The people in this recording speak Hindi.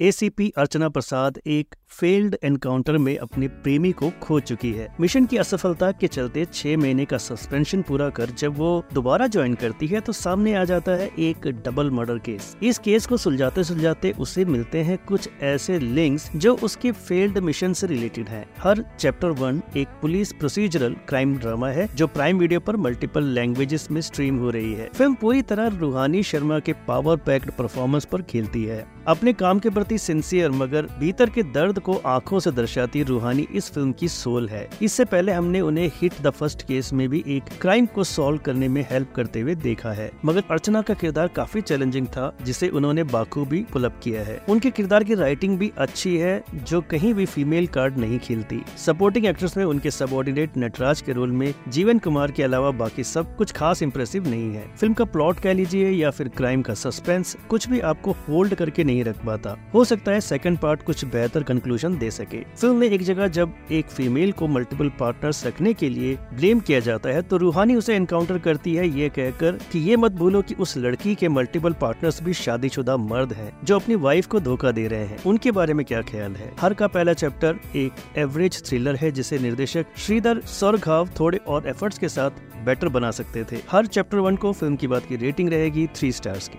एसीपी अर्चना प्रसाद एक फेल्ड एनकाउंटर में अपने प्रेमी को खो चुकी है। मिशन की असफलता के चलते छह महीने का सस्पेंशन पूरा कर जब वो दोबारा ज्वाइन करती है तो सामने आ जाता है एक डबल मर्डर केस इस केस को सुलझाते सुलझाते उसे मिलते हैं कुछ ऐसे लिंक्स जो उसके फेल्ड मिशन से रिलेटेड हैं। हर चैप्टर वन एक पुलिस प्रोसीजरल क्राइम ड्रामा है, जो प्राइम वीडियो पर मल्टीपल लैंग्वेजेस में स्ट्रीम हो रही है। फ़िल्म पूरी तरह रूहानी शर्मा के पावर पैक्ड परफॉर्मेंस पर खेलती है। अपने काम के प्रति सिंसियर मगर भीतर के दर्द को आँखों से दर्शाती रूहानी इस फ़िल्म की सोल है। इससे पहले हमने उन्हें हिट द फ़र्स्ट केस में भी एक क्राइम को सॉल्व करने में हेल्प करते हुए देखा है। मगर अर्चना का किरदार काफ़ी चैलेंजिंग था, जिसे उन्होंने बाखूबी पुलअप किया है। उनके किरदार की राइटिंग भी अच्छी है, जो कहीं भी फीमेल कार्ड नहीं खेलती। सपोर्टिंग एक्ट्रेस में उनके सबॉर्डिनेट नटराज के रोल में जीवन कुमार के अलावा बाकी सब कुछ खास इम्प्रेसिव नहीं है। फ़िल्म का प्लॉट कह लीजिए या फिर क्राइम का सस्पेंस कुछ भी आपको होल्ड करके नहीं नहीं रख पाता। हो सकता है सेकंड पार्ट कुछ बेहतर कंक्लूजन दे सके। फ़िल्म में एक जगह जब एक फीमेल को मल्टीपल पार्टनर्स रखने के लिए ब्लेम किया जाता है तो रूहानी उसे एनकाउंटर करती है, ये कहकर कि ये मत भूलो कि उस लड़की के मल्टीपल पार्टनर्स भी शादीशुदा मर्द हैं, जो अपनी वाइफ को धोखा दे रहे हैं। उनके बारे में क्या ख्याल है? हर का पहला चैप्टर एक एवरेज थ्रिलर है, जिसे निर्देशक श्रीधर सौरघाव थोड़े और एफर्ट्स के साथ बेटर बना सकते थे। हर चैप्टर वन को फ़िल्म की बात की रेटिंग रहेगी थ्री स्टार्स की।